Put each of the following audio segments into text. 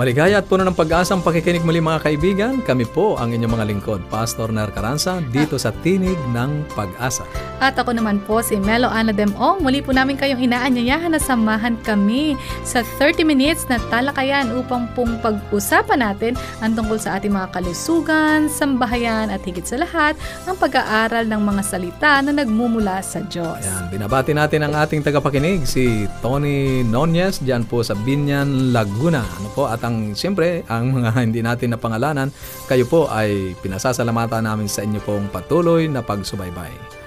Maligaya at puno ng pag-asang pakikinig muli mga kaibigan. Kami po ang inyong mga lingkod, Pastor Ner Caranza, dito sa Tinig ng Pag-asa. At ako naman po si Melo Ana Demong. Muli po namin kayong inaanyayahan na samahan kami sa 30 minutes na talakayan upang pong pag-usapan natin ang tungkol sa ating mga kalusugan, sambahayan at higit sa lahat ang pag-aaral ng mga salita na nagmumula sa Diyos. Ayan, binabati natin ang ating tagapakinig, si Tony Nonyes, dyan po sa Binyan, Laguna. Ano po, at ang, siyempre, ang mga hindi natin napangalanan, kayo po ay pinasasalamatan namin sa inyo pong patuloy na pagsubaybay.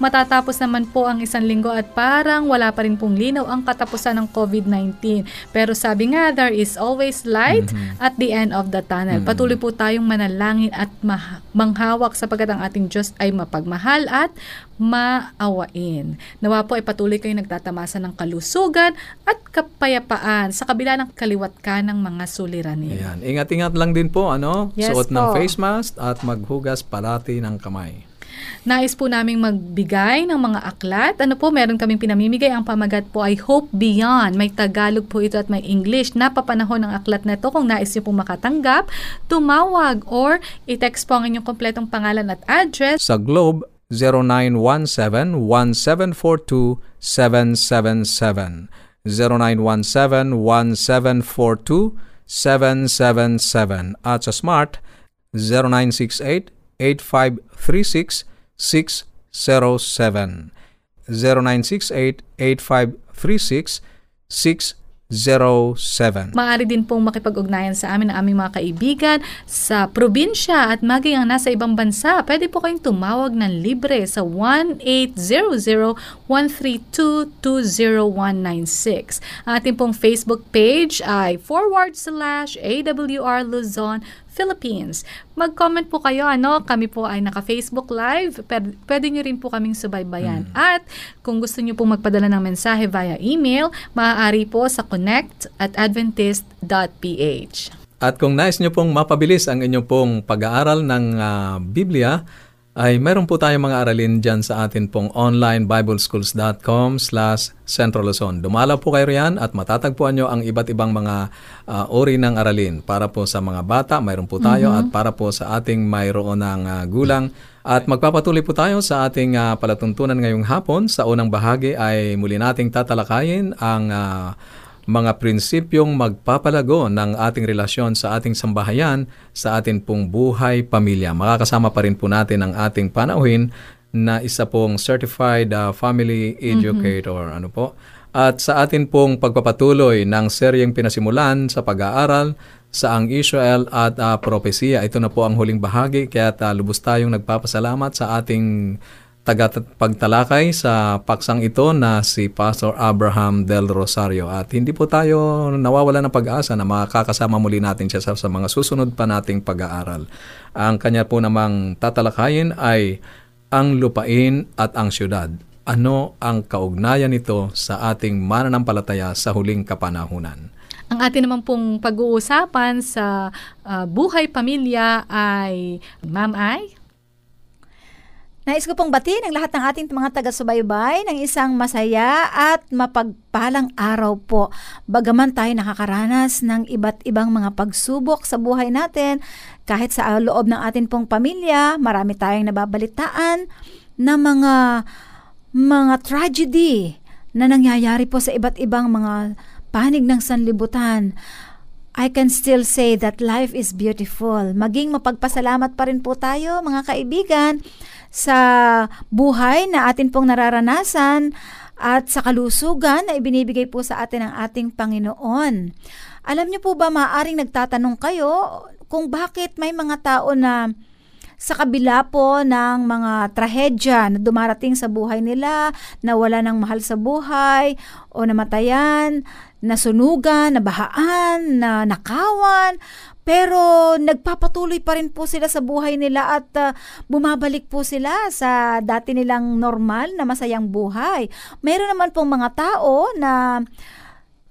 Matatapos naman po ang isang linggo at parang wala pa rin pong linaw ang katapusan ng COVID-19. Pero sabi nga, there is always light mm-hmm. at the end of the tunnel. Mm-hmm. Patuloy po tayong manalangin at ma- manghawak sapagkat ang ating Diyos ay mapagmahal at maawain. Nawa po ay patuloy kayong nagtatamasa ng kalusugan at kapayapaan sa kabila ng kaliwat ka ng mga suliranin. Ayan. Ingat-ingat lang din po, ano? Yes Suot po. ng face mask at maghugas palati ng kamay. Nais po naming magbigay ng mga aklat. Ano po, meron kaming pinamimigay. Ang pamagat po ay Hope Beyond. May Tagalog po ito at may English. Napapanahon ng aklat na ito. Kung nais niyo po makatanggap, tumawag or i-text po ang inyong kompletong pangalan at address Sa Globe, 0917-1742-777. 0917-1742-777. At sa Smart, 0968-8536 607 0968-8536-607 Maaari din pong makipag-ugnayan sa amin ang aming mga kaibigan sa probinsya at maging ang nasa ibang bansa. Pwede po kayong tumawag ng libre sa 1-800-132-20196. Ang ating pong Facebook page ay forward slash AWR Luzon, Philippines. Mag-comment po kayo, ano, kami po ay naka-Facebook Live. Pwede, pwede nyo rin po kaming subaybayan. At kung gusto nyo pong magpadala ng mensahe via email, maaari po sa connect at adventist.ph. At kung nais nyo pong mapabilis ang inyong pong pag-aaral ng ah, Biblia, ay meron po tayong mga aralin dyan sa atin pong online bibleschools.com slash Central Luzon. Dumalaw po kayo riyan at matatagpuan nyo ang iba't ibang mga ah, uri ng aralin. Para po sa mga bata, mayroon po tayo at para po sa ating mayroon ng ah, gulang. At magpapatuloy po tayo sa ating ah, palatuntunan ngayong hapon. Sa unang bahagi ay muli nating tatalakayin ang ah, mga prinsipyong magpapalago ng ating relasyon sa ating sambahayan, sa ating pong buhay pamilya. Makakasama pa rin po natin ang ating panauhin na isa pong certified uh, family educator. Ano po? At sa atin pong pagpapatuloy ng seryeng pinasimulan sa pag-aaral sa ang Israel at uh, propesya. Ito na po ang huling bahagi kaya uh, lubos tayong nagpapasalamat sa ating tagapagtalakay sa paksang ito na si Pastor Abraham Del Rosario. At hindi po tayo nawawala ng pag-asa na makakasama muli natin siya sa, sa mga susunod pa nating pag-aaral. Ang kanya po namang tatalakayin ay ang lupain at ang syudad. Ano ang kaugnayan nito sa ating mananampalataya sa huling kapanahunan? Ang atin naman pong pag-uusapan sa ah, buhay pamilya ay Ma'am Ay. Nais ko pong batiin ang lahat ng ating mga taga-subaybay ng isang masaya at mapagpalang araw po. Bagaman tayo nakakaranas ng iba't ibang mga pagsubok sa buhay natin, kahit sa loob ng ating pong pamilya, marami tayong nababalitaan na mga mga tragedy na nangyayari po sa iba't ibang mga panig ng sanlibutan. I can still say that life is beautiful. Maging mapagpasalamat pa rin po tayo, mga kaibigan, sa buhay na atin pong nararanasan at sa kalusugan na ibinibigay po sa atin ng ating Panginoon. Alam niyo po ba, maaring nagtatanong kayo kung bakit may mga tao na sa kabila po ng mga trahedya na dumarating sa buhay nila, na wala ng mahal sa buhay, o namatayan, nasunugan, nabahaan, na nakawan, pero nagpapatuloy pa rin po sila sa buhay nila at uh, bumabalik po sila sa dati nilang normal na masayang buhay. Mayroon naman pong mga tao na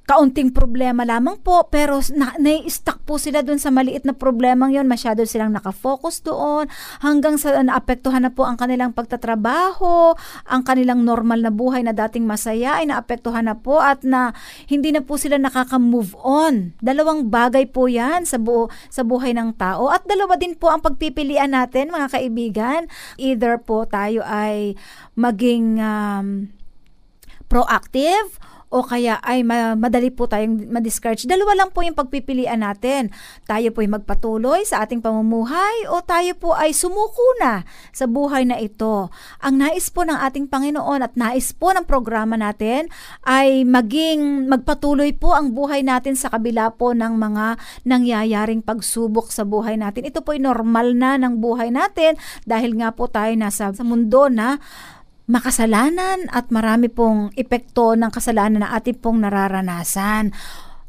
kaunting problema lamang po pero na, na-stuck po sila doon sa maliit na problemang yon masyado silang nakafocus doon. Hanggang sa naapektuhan na po ang kanilang pagtatrabaho ang kanilang normal na buhay na dating masaya ay naapektuhan na po at na hindi na po sila nakaka-move on. Dalawang bagay po yan sa, buo, sa buhay ng tao. At dalawa din po ang pagpipilian natin mga kaibigan. Either po tayo ay maging um, proactive o kaya ay madali po tayong ma-discourage. Dalawa lang po yung pagpipilian natin. Tayo po ay magpatuloy sa ating pamumuhay o tayo po ay sumuko na sa buhay na ito. Ang nais po ng ating Panginoon at nais po ng programa natin ay maging magpatuloy po ang buhay natin sa kabila po ng mga nangyayaring pagsubok sa buhay natin. Ito po ay normal na ng buhay natin dahil nga po tayo nasa sa mundo na makasalanan at marami pong epekto ng kasalanan na ating pong nararanasan.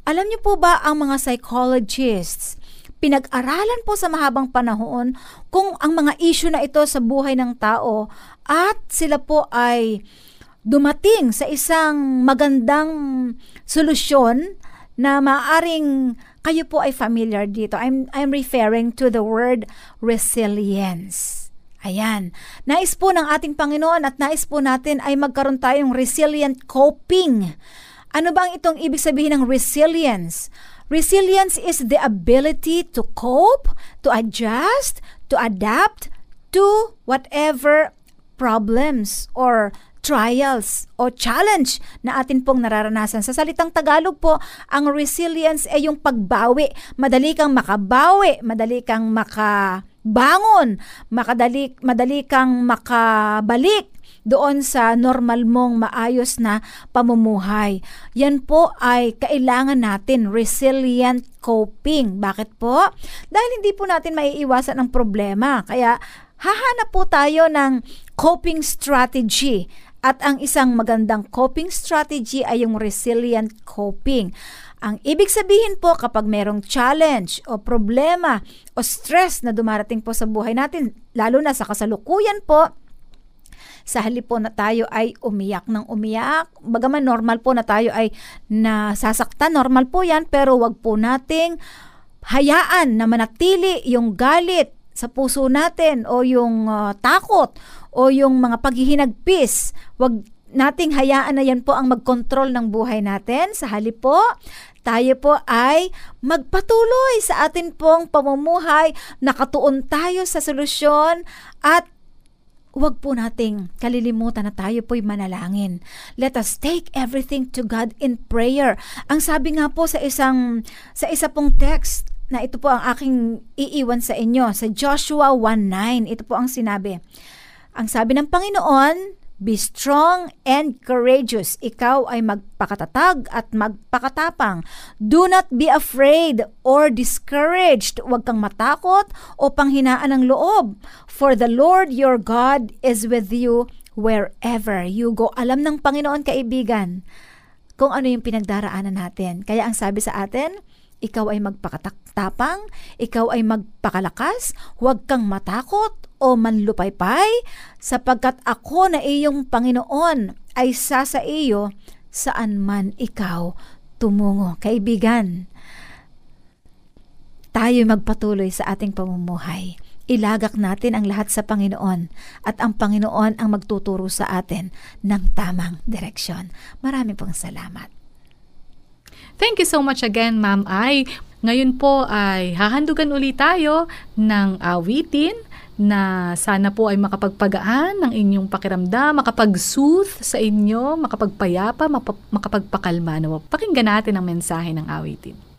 Alam niyo po ba ang mga psychologists, pinag-aralan po sa mahabang panahon kung ang mga issue na ito sa buhay ng tao at sila po ay dumating sa isang magandang solusyon na maaring kayo po ay familiar dito. I'm I'm referring to the word resilience. Ayan. Nais po ng ating Panginoon at nais po natin ay magkaroon tayong resilient coping. Ano bang itong ibig sabihin ng resilience? Resilience is the ability to cope, to adjust, to adapt to whatever problems or trials o challenge na atin pong nararanasan. Sa salitang Tagalog po, ang resilience ay yung pagbawi. Madali kang makabawi, madali kang maka bangon, makadali, madali kang makabalik doon sa normal mong maayos na pamumuhay. Yan po ay kailangan natin resilient coping. Bakit po? Dahil hindi po natin maiiwasan ang problema. Kaya hahanap po tayo ng coping strategy. At ang isang magandang coping strategy ay yung resilient coping. Ang ibig sabihin po kapag merong challenge o problema o stress na dumarating po sa buhay natin, lalo na sa kasalukuyan po, sa halip po na tayo ay umiyak ng umiyak, bagaman normal po na tayo ay nasasaktan, normal po yan, pero wag po nating hayaan na manatili yung galit sa puso natin o yung uh, takot o yung mga paghihinagpis. Wag nating hayaan na yan po ang magkontrol ng buhay natin. Sa halip po, tayo po ay magpatuloy sa atin pong pamumuhay, nakatuon tayo sa solusyon at Huwag po nating kalilimutan na tayo po'y manalangin. Let us take everything to God in prayer. Ang sabi nga po sa isang sa isa pong text na ito po ang aking iiwan sa inyo sa Joshua 1:9. Ito po ang sinabi. Ang sabi ng Panginoon, Be strong and courageous. Ikaw ay magpakatatag at magpakatapang. Do not be afraid or discouraged. Huwag kang matakot o panghinaan ng loob. For the Lord your God is with you wherever you go. Alam ng Panginoon, kaibigan, kung ano yung pinagdaraanan natin. Kaya ang sabi sa atin, ikaw ay magpakatapang, ikaw ay magpakalakas, huwag kang matakot o manlupaypay, sapagkat ako na iyong Panginoon ay sa sa iyo saan man ikaw tumungo. Kaibigan, tayo magpatuloy sa ating pamumuhay. Ilagak natin ang lahat sa Panginoon at ang Panginoon ang magtuturo sa atin ng tamang direksyon. Marami pong salamat. Thank you so much again, Ma'am Ai. Ngayon po ay hahandugan ulit tayo ng awitin na sana po ay makapagpagaan ng inyong pakiramdam, makapag-soothe sa inyo, makapagpayapa, makapagpakalma. No? Pakinggan natin ang mensahe ng awitin.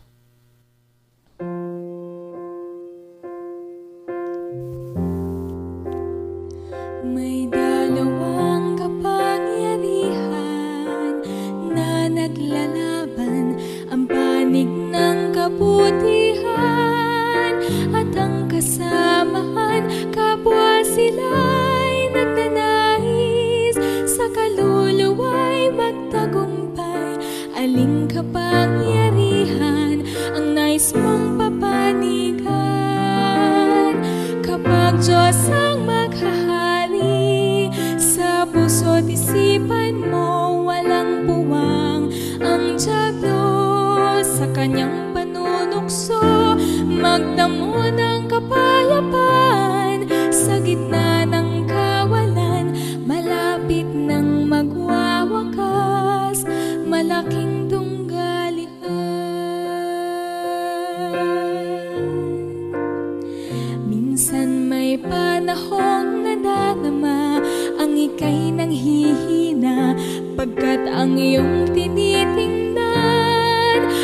May panahong nadarama Ang ika'y nanghihina Pagkat ang iyong tinitingnan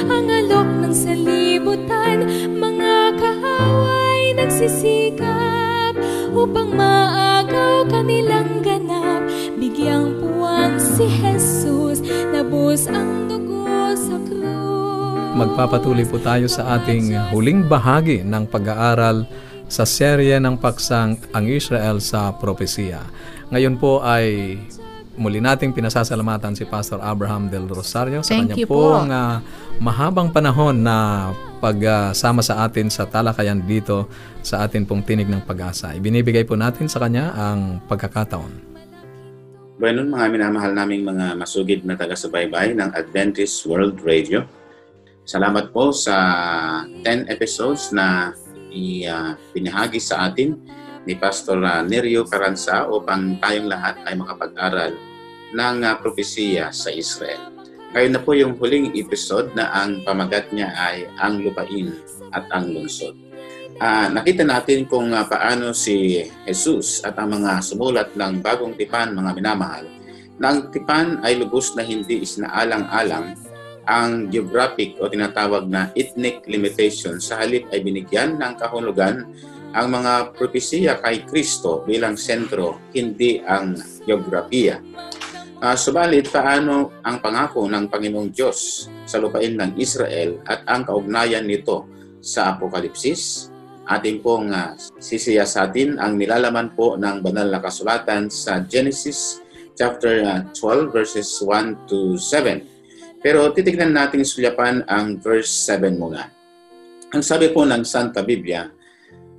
Ang alok ng salibutan Mga kahaway nagsisikap Upang maagaw kanilang ganap. Bigyang puwang si Jesus Nabus ang dugo sa krus. Magpapatuloy po tayo sa ating huling bahagi ng pag-aaral sa serye ng paksang Ang Israel sa Propesiya. Ngayon po ay muli nating pinasasalamatan si Pastor Abraham Del Rosario sa Thank kanya you po. pong ah, mahabang panahon na pagsama sa atin sa talakayan dito sa atin pong tinig ng pag-asa. Ibinibigay po natin sa kanya ang pagkakataon. Bueno, mga minamahal naming mga masugid na taga-subaybay ng Adventist World Radio. Salamat po sa 10 episodes na ipinahagi sa atin ni Pastor ah, Nerio Caranza upang tayong lahat ay makapag-aral ng ah, propesiya sa Israel. Ngayon na po yung huling episode na ang pamagat niya ay ang lupain at ang lungsod. Ah, nakita natin kung ah, paano si Jesus at ang mga sumulat ng bagong tipan, mga minamahal, na ang tipan ay lubos na hindi isinaalang-alang ang geographic o tinatawag na ethnic limitation sa halip ay binigyan ng kahulugan ang mga propesiya kay Kristo bilang sentro, hindi ang geografiya. Ah, subalit, paano ang pangako ng Panginoong Diyos sa lupain ng Israel at ang kaugnayan nito sa Apokalipsis? Ating pong uh, sisiyasatin ang nilalaman po ng banal na kasulatan sa Genesis chapter ah, 12 verses 1 to 7. Pero titignan natin sulyapan ang verse 7 muna. Ang sabi po ng Santa Biblia,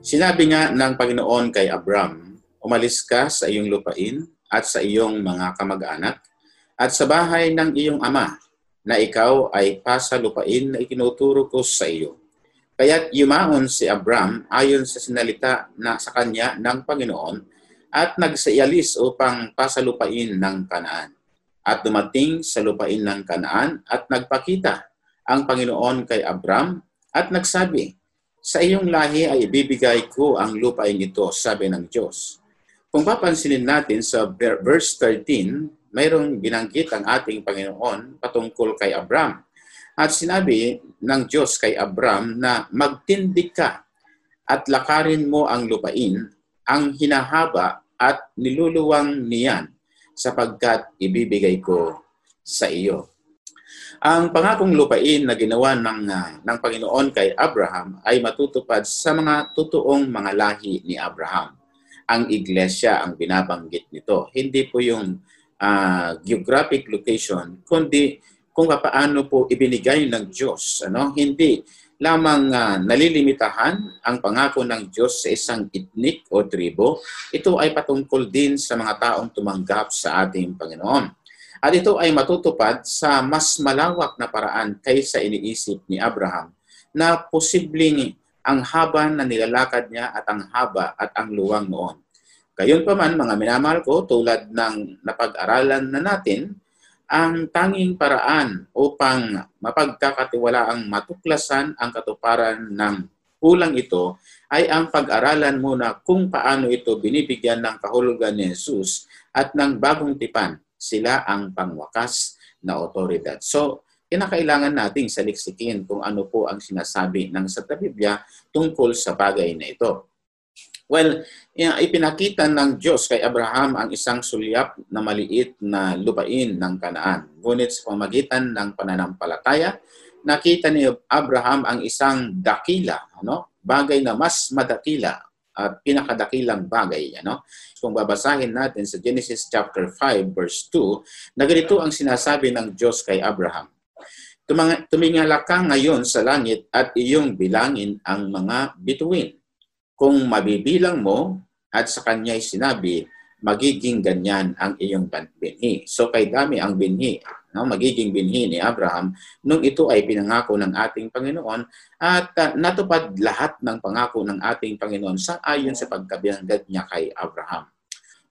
sinabi nga ng Panginoon kay Abram, umalis ka sa iyong lupain at sa iyong mga kamag-anak at sa bahay ng iyong ama na ikaw ay pasa lupain na itinuturo ko sa iyo. Kaya't yumaon si Abram ayon sa sinalita na sa kanya ng Panginoon at nagsaialis upang pasalupain ng Kanaan. At dumating sa lupain ng Kanaan at nagpakita ang Panginoon kay Abram at nagsabi, Sa iyong lahi ay ibibigay ko ang lupain ito, sabi ng Diyos. Kung papansinin natin sa ver- verse 13, mayroong binanggit ang ating Panginoon patungkol kay Abram. At sinabi ng Diyos kay Abram na magtindig ka at lakarin mo ang lupain, ang hinahaba at niluluwang niyan sapagkat ibibigay ko sa iyo. Ang pangakong lupain na ginawa ng, ah, ng Panginoon kay Abraham ay matutupad sa mga totoong mga lahi ni Abraham. Ang iglesia ang binabanggit nito. Hindi po yung ah, geographic location, kundi kung paano po ibinigay ng Diyos. Ano? Hindi lamang ah, nalilimitahan ang pangako ng Diyos sa isang etnik o tribo, ito ay patungkol din sa mga taong tumanggap sa ating Panginoon. At ito ay matutupad sa mas malawak na paraan kaysa iniisip ni Abraham na posibleng ang haba na nilalakad niya at ang haba at ang luwang noon. Gayon pa man, mga minamahal ko, tulad ng napag-aralan na natin, ang tanging paraan upang mapagkakatiwalaang matuklasan ang katuparan ng kulang ito ay ang pag-aralan muna kung paano ito binibigyan ng kahulugan ni Jesus at ng bagong tipan. Sila ang pangwakas na otoridad. So, kinakailangan nating saliksikin kung ano po ang sinasabi ng sa Biblia tungkol sa bagay na ito. Well, ipinakita ng Diyos kay Abraham ang isang sulyap na maliit na lupain ng Kanaan. Ngunit sa pamagitan ng pananampalataya, nakita ni Abraham ang isang dakila, ano? bagay na mas madakila at pinakadakilang bagay. Ano? Kung babasahin natin sa Genesis chapter 5 verse 2, na ganito ang sinasabi ng Diyos kay Abraham. Tumingala ka ngayon sa langit at iyong bilangin ang mga bituin kung mabibilang mo at sa kanya'y sinabi, magiging ganyan ang iyong binhi. So kay dami ang binhi, no? magiging binhi ni Abraham nung ito ay pinangako ng ating Panginoon at uh, natupad lahat ng pangako ng ating Panginoon sa ayon sa pagkabiyanggad niya kay Abraham.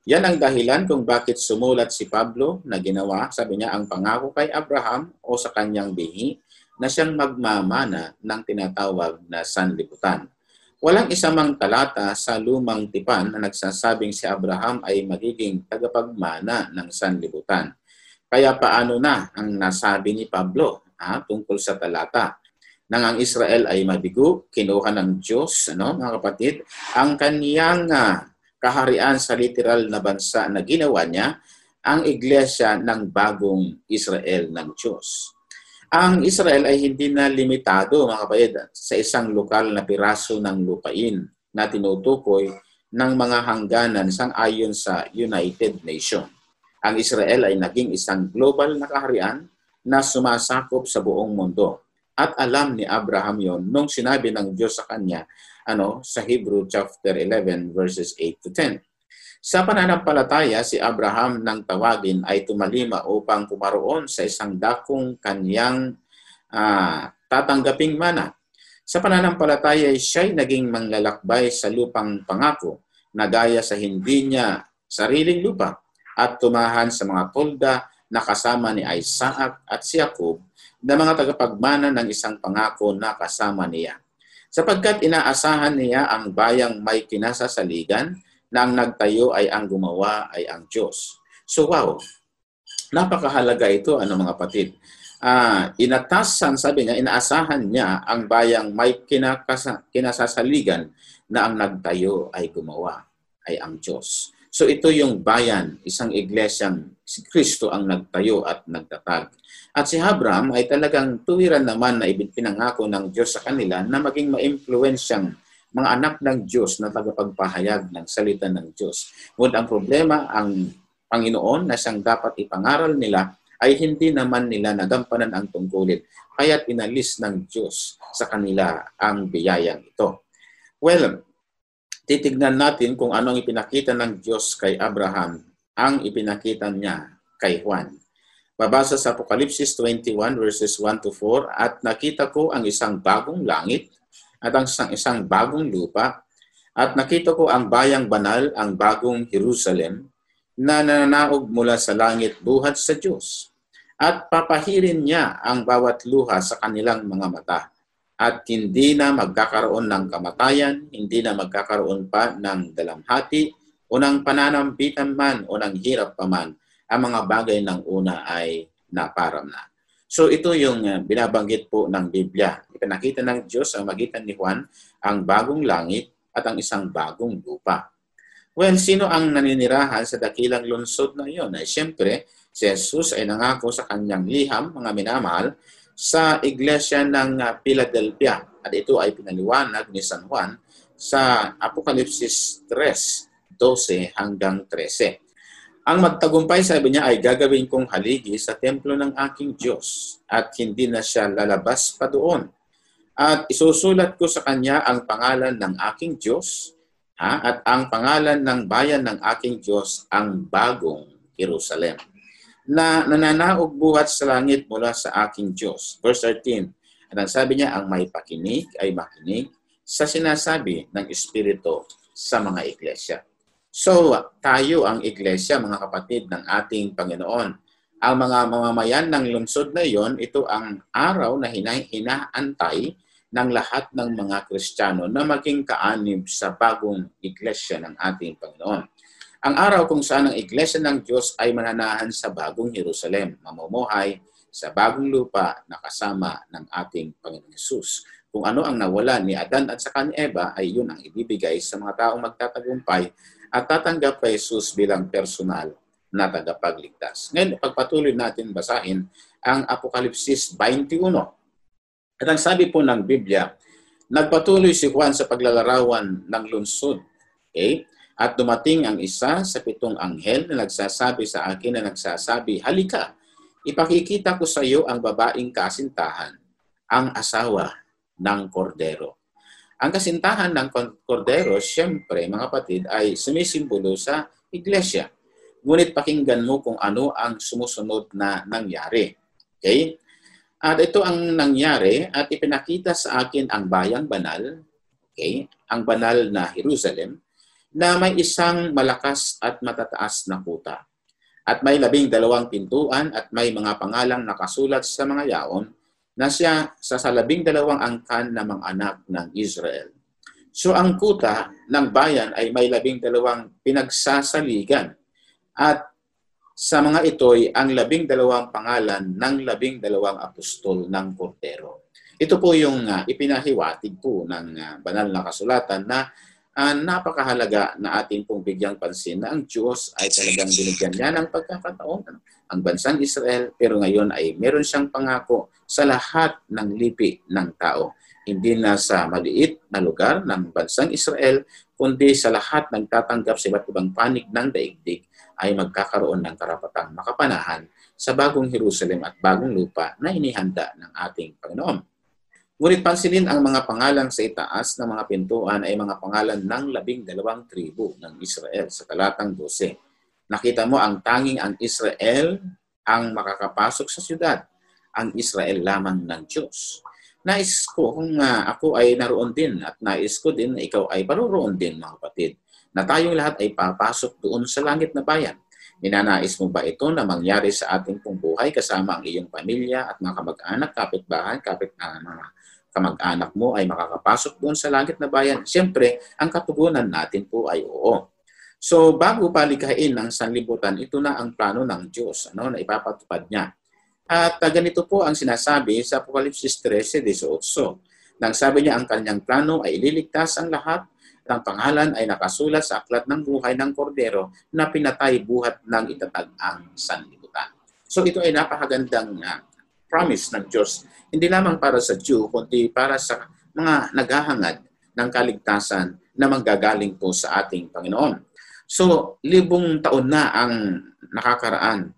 Yan ang dahilan kung bakit sumulat si Pablo na ginawa, sabi niya, ang pangako kay Abraham o sa kanyang bihi na siyang magmamana ng tinatawag na sanlibutan. Walang isa mang talata sa lumang tipan na nagsasabing si Abraham ay magiging tagapagmana ng sanlibutan. Kaya paano na ang nasabi ni Pablo ha, tungkol sa talata? Nang ang Israel ay mabigo, kinuha ng Diyos, ano, mga kapatid, ang kaniyang uh, kaharian sa literal na bansa na ginawa niya, ang iglesia ng bagong Israel ng Diyos. Ang Israel ay hindi na limitado, mga kapatid, sa isang lokal na piraso ng lupain na tinutukoy ng mga hangganan sang ayon sa United Nations. Ang Israel ay naging isang global na kaharian na sumasakop sa buong mundo. At alam ni Abraham yon nung sinabi ng Diyos sa kanya ano sa Hebrew chapter 11 verses 8 to 10. Sa pananampalataya, si Abraham nang tawagin ay tumalima upang pumaroon sa isang dakong kanyang uh, tatanggaping mana. Sa pananampalataya, siya'y naging manglalakbay sa lupang pangako na gaya sa hindi niya sariling lupa at tumahan sa mga tolda na kasama ni Isaac at si Jacob na mga tagapagmana ng isang pangako na kasama niya. Sapagkat inaasahan niya ang bayang may kinasasaligan na ang nagtayo ay ang gumawa ay ang Diyos. So wow, napakahalaga ito ano mga kapatid. Uh, inatasan, sabi niya, inaasahan niya ang bayang may kinakasa, kinasasaligan na ang nagtayo ay gumawa ay ang Diyos. So ito yung bayan, isang iglesyang si Kristo ang nagtayo at nagtatag. At si Abraham ay talagang tuwiran naman na ipinangako ng Diyos sa kanila na maging maimpluensyang mga anak ng Diyos na tagapagpahayag ng salita ng Diyos. Ngunit ang problema, ang Panginoon na siyang dapat ipangaral nila ay hindi naman nila nagampanan ang tungkulin. Kaya inalis ng Diyos sa kanila ang biyayang ito. Well, titignan natin kung ano ang ipinakita ng Diyos kay Abraham, ang ipinakita niya kay Juan. Babasa sa Apocalypse 21 verses 1 to 4, At nakita ko ang isang bagong langit at ang isang, isang bagong lupa at nakita ko ang bayang banal, ang bagong Jerusalem, na nananaog mula sa langit buhat sa Diyos. At papahirin niya ang bawat luha sa kanilang mga mata. At hindi na magkakaroon ng kamatayan, hindi na magkakaroon pa ng dalamhati, o ng pananambitan man, o ng hirap pa man. Ang mga bagay ng una ay naparam na. So ito yung uh, binabanggit po ng Biblia. Ipinakita ng Diyos sa magitan ni Juan ang bagong langit at ang isang bagong lupa. Well, sino ang naninirahan sa dakilang lungsod na iyon? Ay siyempre, si Jesus ay nangako sa kanyang liham, mga minamahal, sa iglesia ng uh, Philadelphia. At ito ay pinaliwanag ni San Juan sa Apokalipsis 3, 12 hanggang 13. Ang magtagumpay, sabi niya, ay gagawin kong haligi sa templo ng aking Diyos at hindi na siya lalabas pa doon. At isusulat ko sa kanya ang pangalan ng aking Diyos ha, at ang pangalan ng bayan ng aking Diyos, ang bagong Jerusalem, na nananaog buhat sa langit mula sa aking Diyos. Verse 13, at ang sabi niya, ang may pakinig ay makinig sa sinasabi ng Espiritu sa mga iglesia. So, tayo ang iglesia, mga kapatid ng ating Panginoon. Ang mga mamamayan ng lungsod na iyon, ito ang araw na hinaantay ng lahat ng mga Kristiyano na maging kaanib sa bagong iglesia ng ating Panginoon. Ang araw kung saan ang iglesia ng Diyos ay mananahan sa bagong Jerusalem, mamumuhay sa bagong lupa na kasama ng ating Panginoon Jesus. Kung ano ang nawala ni Adan at sa ni Eva ay yun ang ibibigay sa mga taong magtatagumpay at tatanggap kay Jesus bilang personal na tagapagligtas. Ngayon, pagpatuloy natin basahin ang Apokalipsis 21. At ang sabi po ng Biblia, nagpatuloy si Juan sa paglalarawan ng lungsod. Okay? At dumating ang isa sa pitong anghel na nagsasabi sa akin na nagsasabi, Halika, ipakikita ko sa iyo ang babaeng kasintahan, ang asawa ng kordero. Ang kasintahan ng kordero, siyempre, mga kapatid, ay sumisimbolo sa iglesia. Ngunit pakinggan mo kung ano ang sumusunod na nangyari. Okay? At ito ang nangyari at ipinakita sa akin ang bayang banal, okay? ang banal na Jerusalem, na may isang malakas at matataas na kuta. At may labing dalawang pintuan at may mga pangalang nakasulat sa mga yaon na siya sa salabing dalawang angkan na mga anak ng Israel. So ang kuta ng bayan ay may labing dalawang pinagsasaligan. At sa mga ito'y ang labing dalawang pangalan ng labing dalawang apostol ng Kordero. Ito po yung uh, ipinahiwatig po ng uh, banal na kasulatan na uh, napakahalaga na ating pong bigyang pansin na ang Diyos ay talagang binigyan niya ng pagkakataon. Ang bansang Israel, pero ngayon ay meron siyang pangako sa lahat ng lipi ng tao. Hindi na sa maliit na lugar ng bansang Israel, kundi sa lahat ng tatanggap sa iba't ibang panig ng daigdig ay magkakaroon ng karapatang makapanahan sa bagong Jerusalem at bagong lupa na inihanda ng ating Panginoon. Ngunit pansinin ang mga pangalan sa itaas ng mga pintuan ay mga pangalan ng labing dalawang tribu ng Israel sa talatang 12. Nakita mo ang tanging ang Israel ang makakapasok sa syudad. Ang Israel lamang ng Diyos. Nais ko kung uh, ako ay naroon din at nais ko din na ikaw ay paroroon din mga kapatid na tayong lahat ay papasok doon sa langit na bayan. Ninanais mo ba ito na mangyari sa ating pong buhay kasama ang iyong pamilya at mga kamag-anak, kapitbahay, kapit na mga kamag-anak mo ay makakapasok doon sa langit na bayan? Siyempre, ang katugunan natin po ay oo. So, bago palikhain ng sanlibutan, ito na ang plano ng Diyos ano, na ipapatupad niya. At uh, ganito po ang sinasabi sa Apocalypse 13.18. Nang sabi niya ang kanyang plano ay ililigtas ang lahat ng pangalan ay nakasulat sa aklat ng buhay ng kordero na pinatay buhat ng itatag ang sanlibutan. So ito ay napakagandang uh, promise ng Diyos hindi lamang para sa Jew, kundi para sa mga naghahangad ng kaligtasan na manggagaling po sa ating Panginoon. So, libong taon na ang nakakaraan.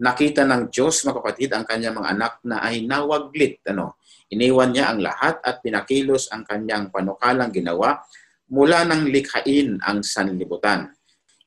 Nakita ng Diyos, mga kapatid, ang kanyang mga anak na ay nawaglit. Ano? Iniwan niya ang lahat at pinakilos ang kanyang panukalang ginawa mula nang likhain ang sanlibutan.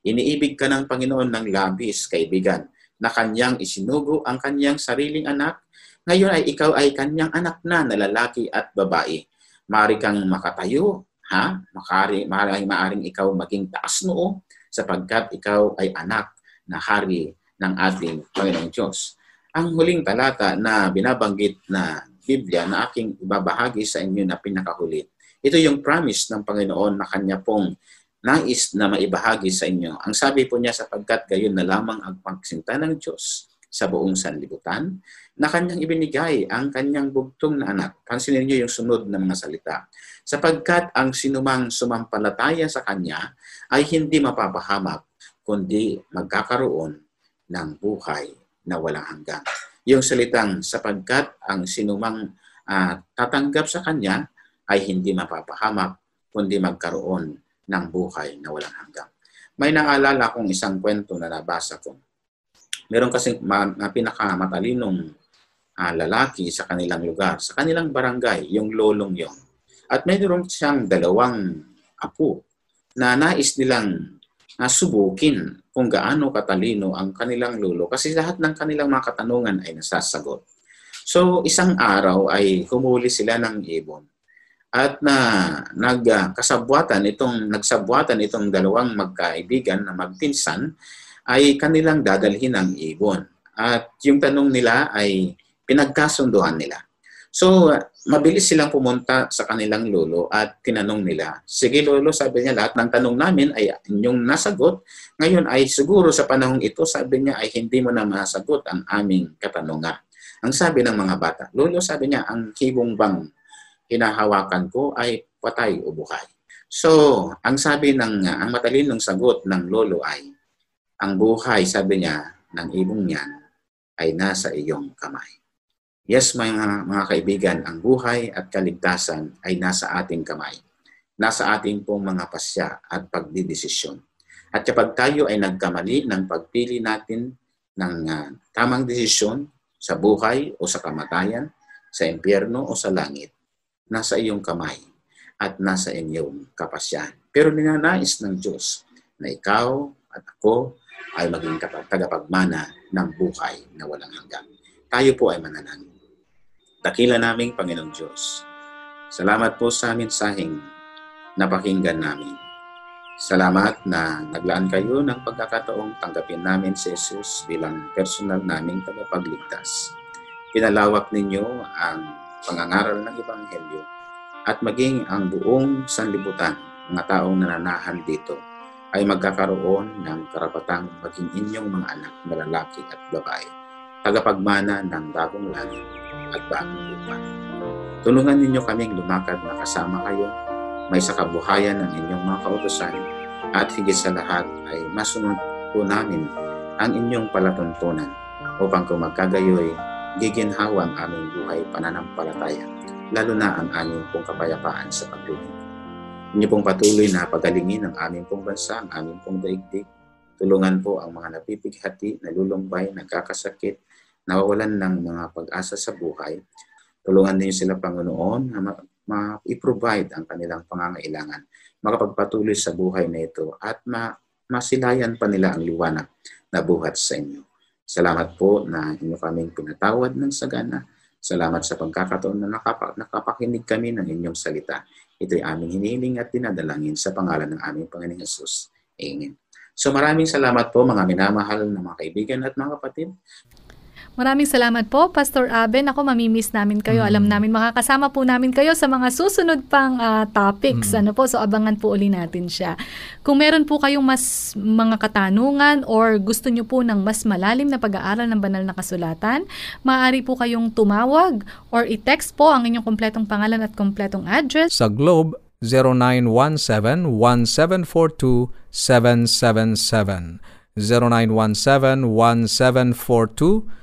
Iniibig ka ng Panginoon ng labis, kaibigan, na kanyang isinugo ang kanyang sariling anak ngayon ay ikaw ay kanyang anak na na lalaki at babae. Mari kang makatayo, ha? Makari, maaaring, maaring ikaw maging taas noo sapagkat ikaw ay anak na hari ng ating Panginoong Diyos. Ang huling talata na binabanggit na Biblia na aking ibabahagi sa inyo na pinakahuli. Ito yung promise ng Panginoon na kanya pong nais na maibahagi sa inyo. Ang sabi po niya sapagkat gayon na lamang ang pagsinta ng Diyos sa buong sanlibutan na kanyang ibinigay ang kanyang bugtong na anak. Pansinin niyo yung sunod na mga salita. Sapagkat ang sinumang sumampalataya sa kanya ay hindi mapapahamak, kundi magkakaroon ng buhay na walang hanggan. Yung salitang sapagkat ang sinumang uh, tatanggap sa kanya ay hindi mapapahamak, kundi magkaroon ng buhay na walang hanggan. May naalala akong isang kwento na nabasa ko meron kasi ma, na pinakamatalinong uh, lalaki sa kanilang lugar, sa kanilang barangay, yung lolong yon. At mayroon siyang dalawang apo na nais nilang uh, subukin kung gaano katalino ang kanilang lolo kasi lahat ng kanilang mga katanungan ay nasasagot. So isang araw ay humuli sila ng ibon at na nagkasabwatan itong nagsabwatan itong dalawang magkaibigan na magpinsan ay kanilang dadalhin ng ibon. At yung tanong nila ay pinagkasunduhan nila. So, mabilis silang pumunta sa kanilang lolo at tinanong nila, sige lolo, sabi niya, lahat ng tanong namin ay inyong nasagot. Ngayon ay siguro sa panahong ito, sabi niya, ay hindi mo na masagot ang aming katanungan. Ang sabi ng mga bata, lolo, sabi niya, ang kibong bang hinahawakan ko ay patay o buhay. So, ang sabi ng, ang matalinong sagot ng lolo ay, ang buhay, sabi niya, ng ibong niyan ay nasa iyong kamay. Yes, mga, mga kaibigan, ang buhay at kaligtasan ay nasa ating kamay. Nasa ating pong mga pasya at pagdidesisyon. At kapag tayo ay nagkamali ng pagpili natin ng uh, tamang desisyon sa buhay o sa kamatayan, sa impyerno o sa langit, nasa iyong kamay at nasa inyong kapasyahan. Pero ninanais ng Diyos na ikaw at ako ay maging tagapagmana ng buhay na walang hanggan. Tayo po ay mananangin. Dakila naming Panginoong Diyos. Salamat po sa mensaheng napakinggan namin. Salamat na naglaan kayo ng pagkakataong tanggapin namin si Jesus bilang personal naming tagapagligtas. Pinalawak ninyo ang pangangaral ng Ebanghelyo at maging ang buong sanlibutan, mga taong nananahan dito, ay magkakaroon ng karapatang maging inyong mga anak na lalaki at babae, tagapagmana ng bagong langit at bagong lupa. Tulungan ninyo kaming lumakad na kasama kayo, may sakabuhayan ng inyong mga kautosan, at higit sa lahat ay masunod po namin ang inyong palatuntunan upang kung magkagayoy, giginhawa ang aming buhay pananampalataya, lalo na ang aming pong kapayapaan sa paglilingkod. Inyo pong patuloy na pagalingin ang aming pong bansa, ang aming pong daigdig. Tulungan po ang mga napipighati, nalulumbay, nagkakasakit, nawawalan ng mga pag-asa sa buhay. Tulungan niyo sila, Panginoon, na ma-provide ang kanilang pangangailangan, makapagpatuloy sa buhay na ito at ma masilayan pa nila ang liwanag na buhat sa inyo. Salamat po na inyo kaming pinatawad ng sagana. Salamat sa pagkakataon na nakapa, nakapakinig kami ng inyong salita. Ito'y aming hinihiling at dinadalangin sa pangalan ng aming Panginoong Yesus. Amen. So maraming salamat po mga minamahal na mga kaibigan at mga kapatid. Maraming salamat po, Pastor Aben. Ako, mamimiss namin kayo. Mm. Alam namin, makakasama po namin kayo sa mga susunod pang ah, topics. Mm. Ano po, so abangan po uli natin siya. Kung meron po kayong mas mga katanungan or gusto nyo po ng mas malalim na pag-aaral ng banal na kasulatan, maaari po kayong tumawag or i-text po ang inyong kompletong pangalan at kompletong address Sa Globe, 0917-1742-777. 0917-1742-777.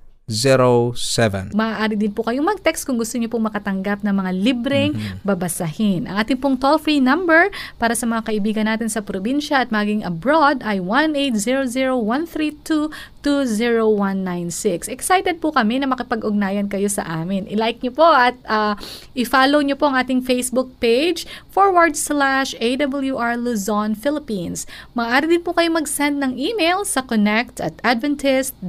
0968-8536-607. Maaari din po kayong mag-text kung gusto niyo po makatanggap ng mga libreng babasahin. Ang ating pong toll-free number para sa mga kaibigan natin sa probinsya at maging abroad ay 1-800-132-20196. Excited po kami na makipag-ugnayan kayo sa amin. I-like niyo po at ah, i-follow niyo po ang ating Facebook page forward slash AWR Luzon, Philippines. Maaari din po kayo mag-send ng email sa connect at adventist.ph.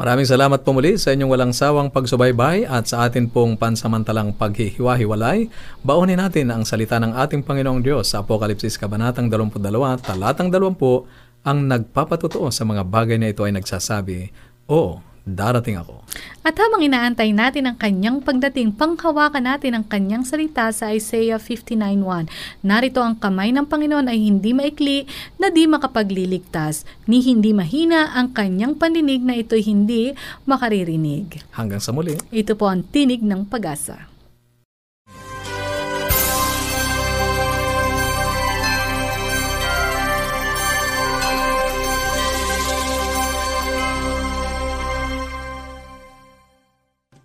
Maraming salamat po muli sa inyong walang sawang pagsubaybay at sa atin pong pansamantalang paghihiwa-hiwalay. Baunin natin ang salita ng ating Panginoong Diyos sa Apokalipsis Kabanatang 22, talatang 20, ang nagpapatutuo sa mga bagay na ito ay nagsasabi, Oo, darating ako. At habang inaantay natin ang kanyang pagdating, panghawakan natin ang kanyang salita sa Isaiah 59.1. Narito ang kamay ng Panginoon ay hindi maikli na di makapagliligtas, ni hindi mahina ang kanyang pandinig na ito'y hindi makaririnig. Hanggang sa muli. Ito po ang tinig ng pag-asa.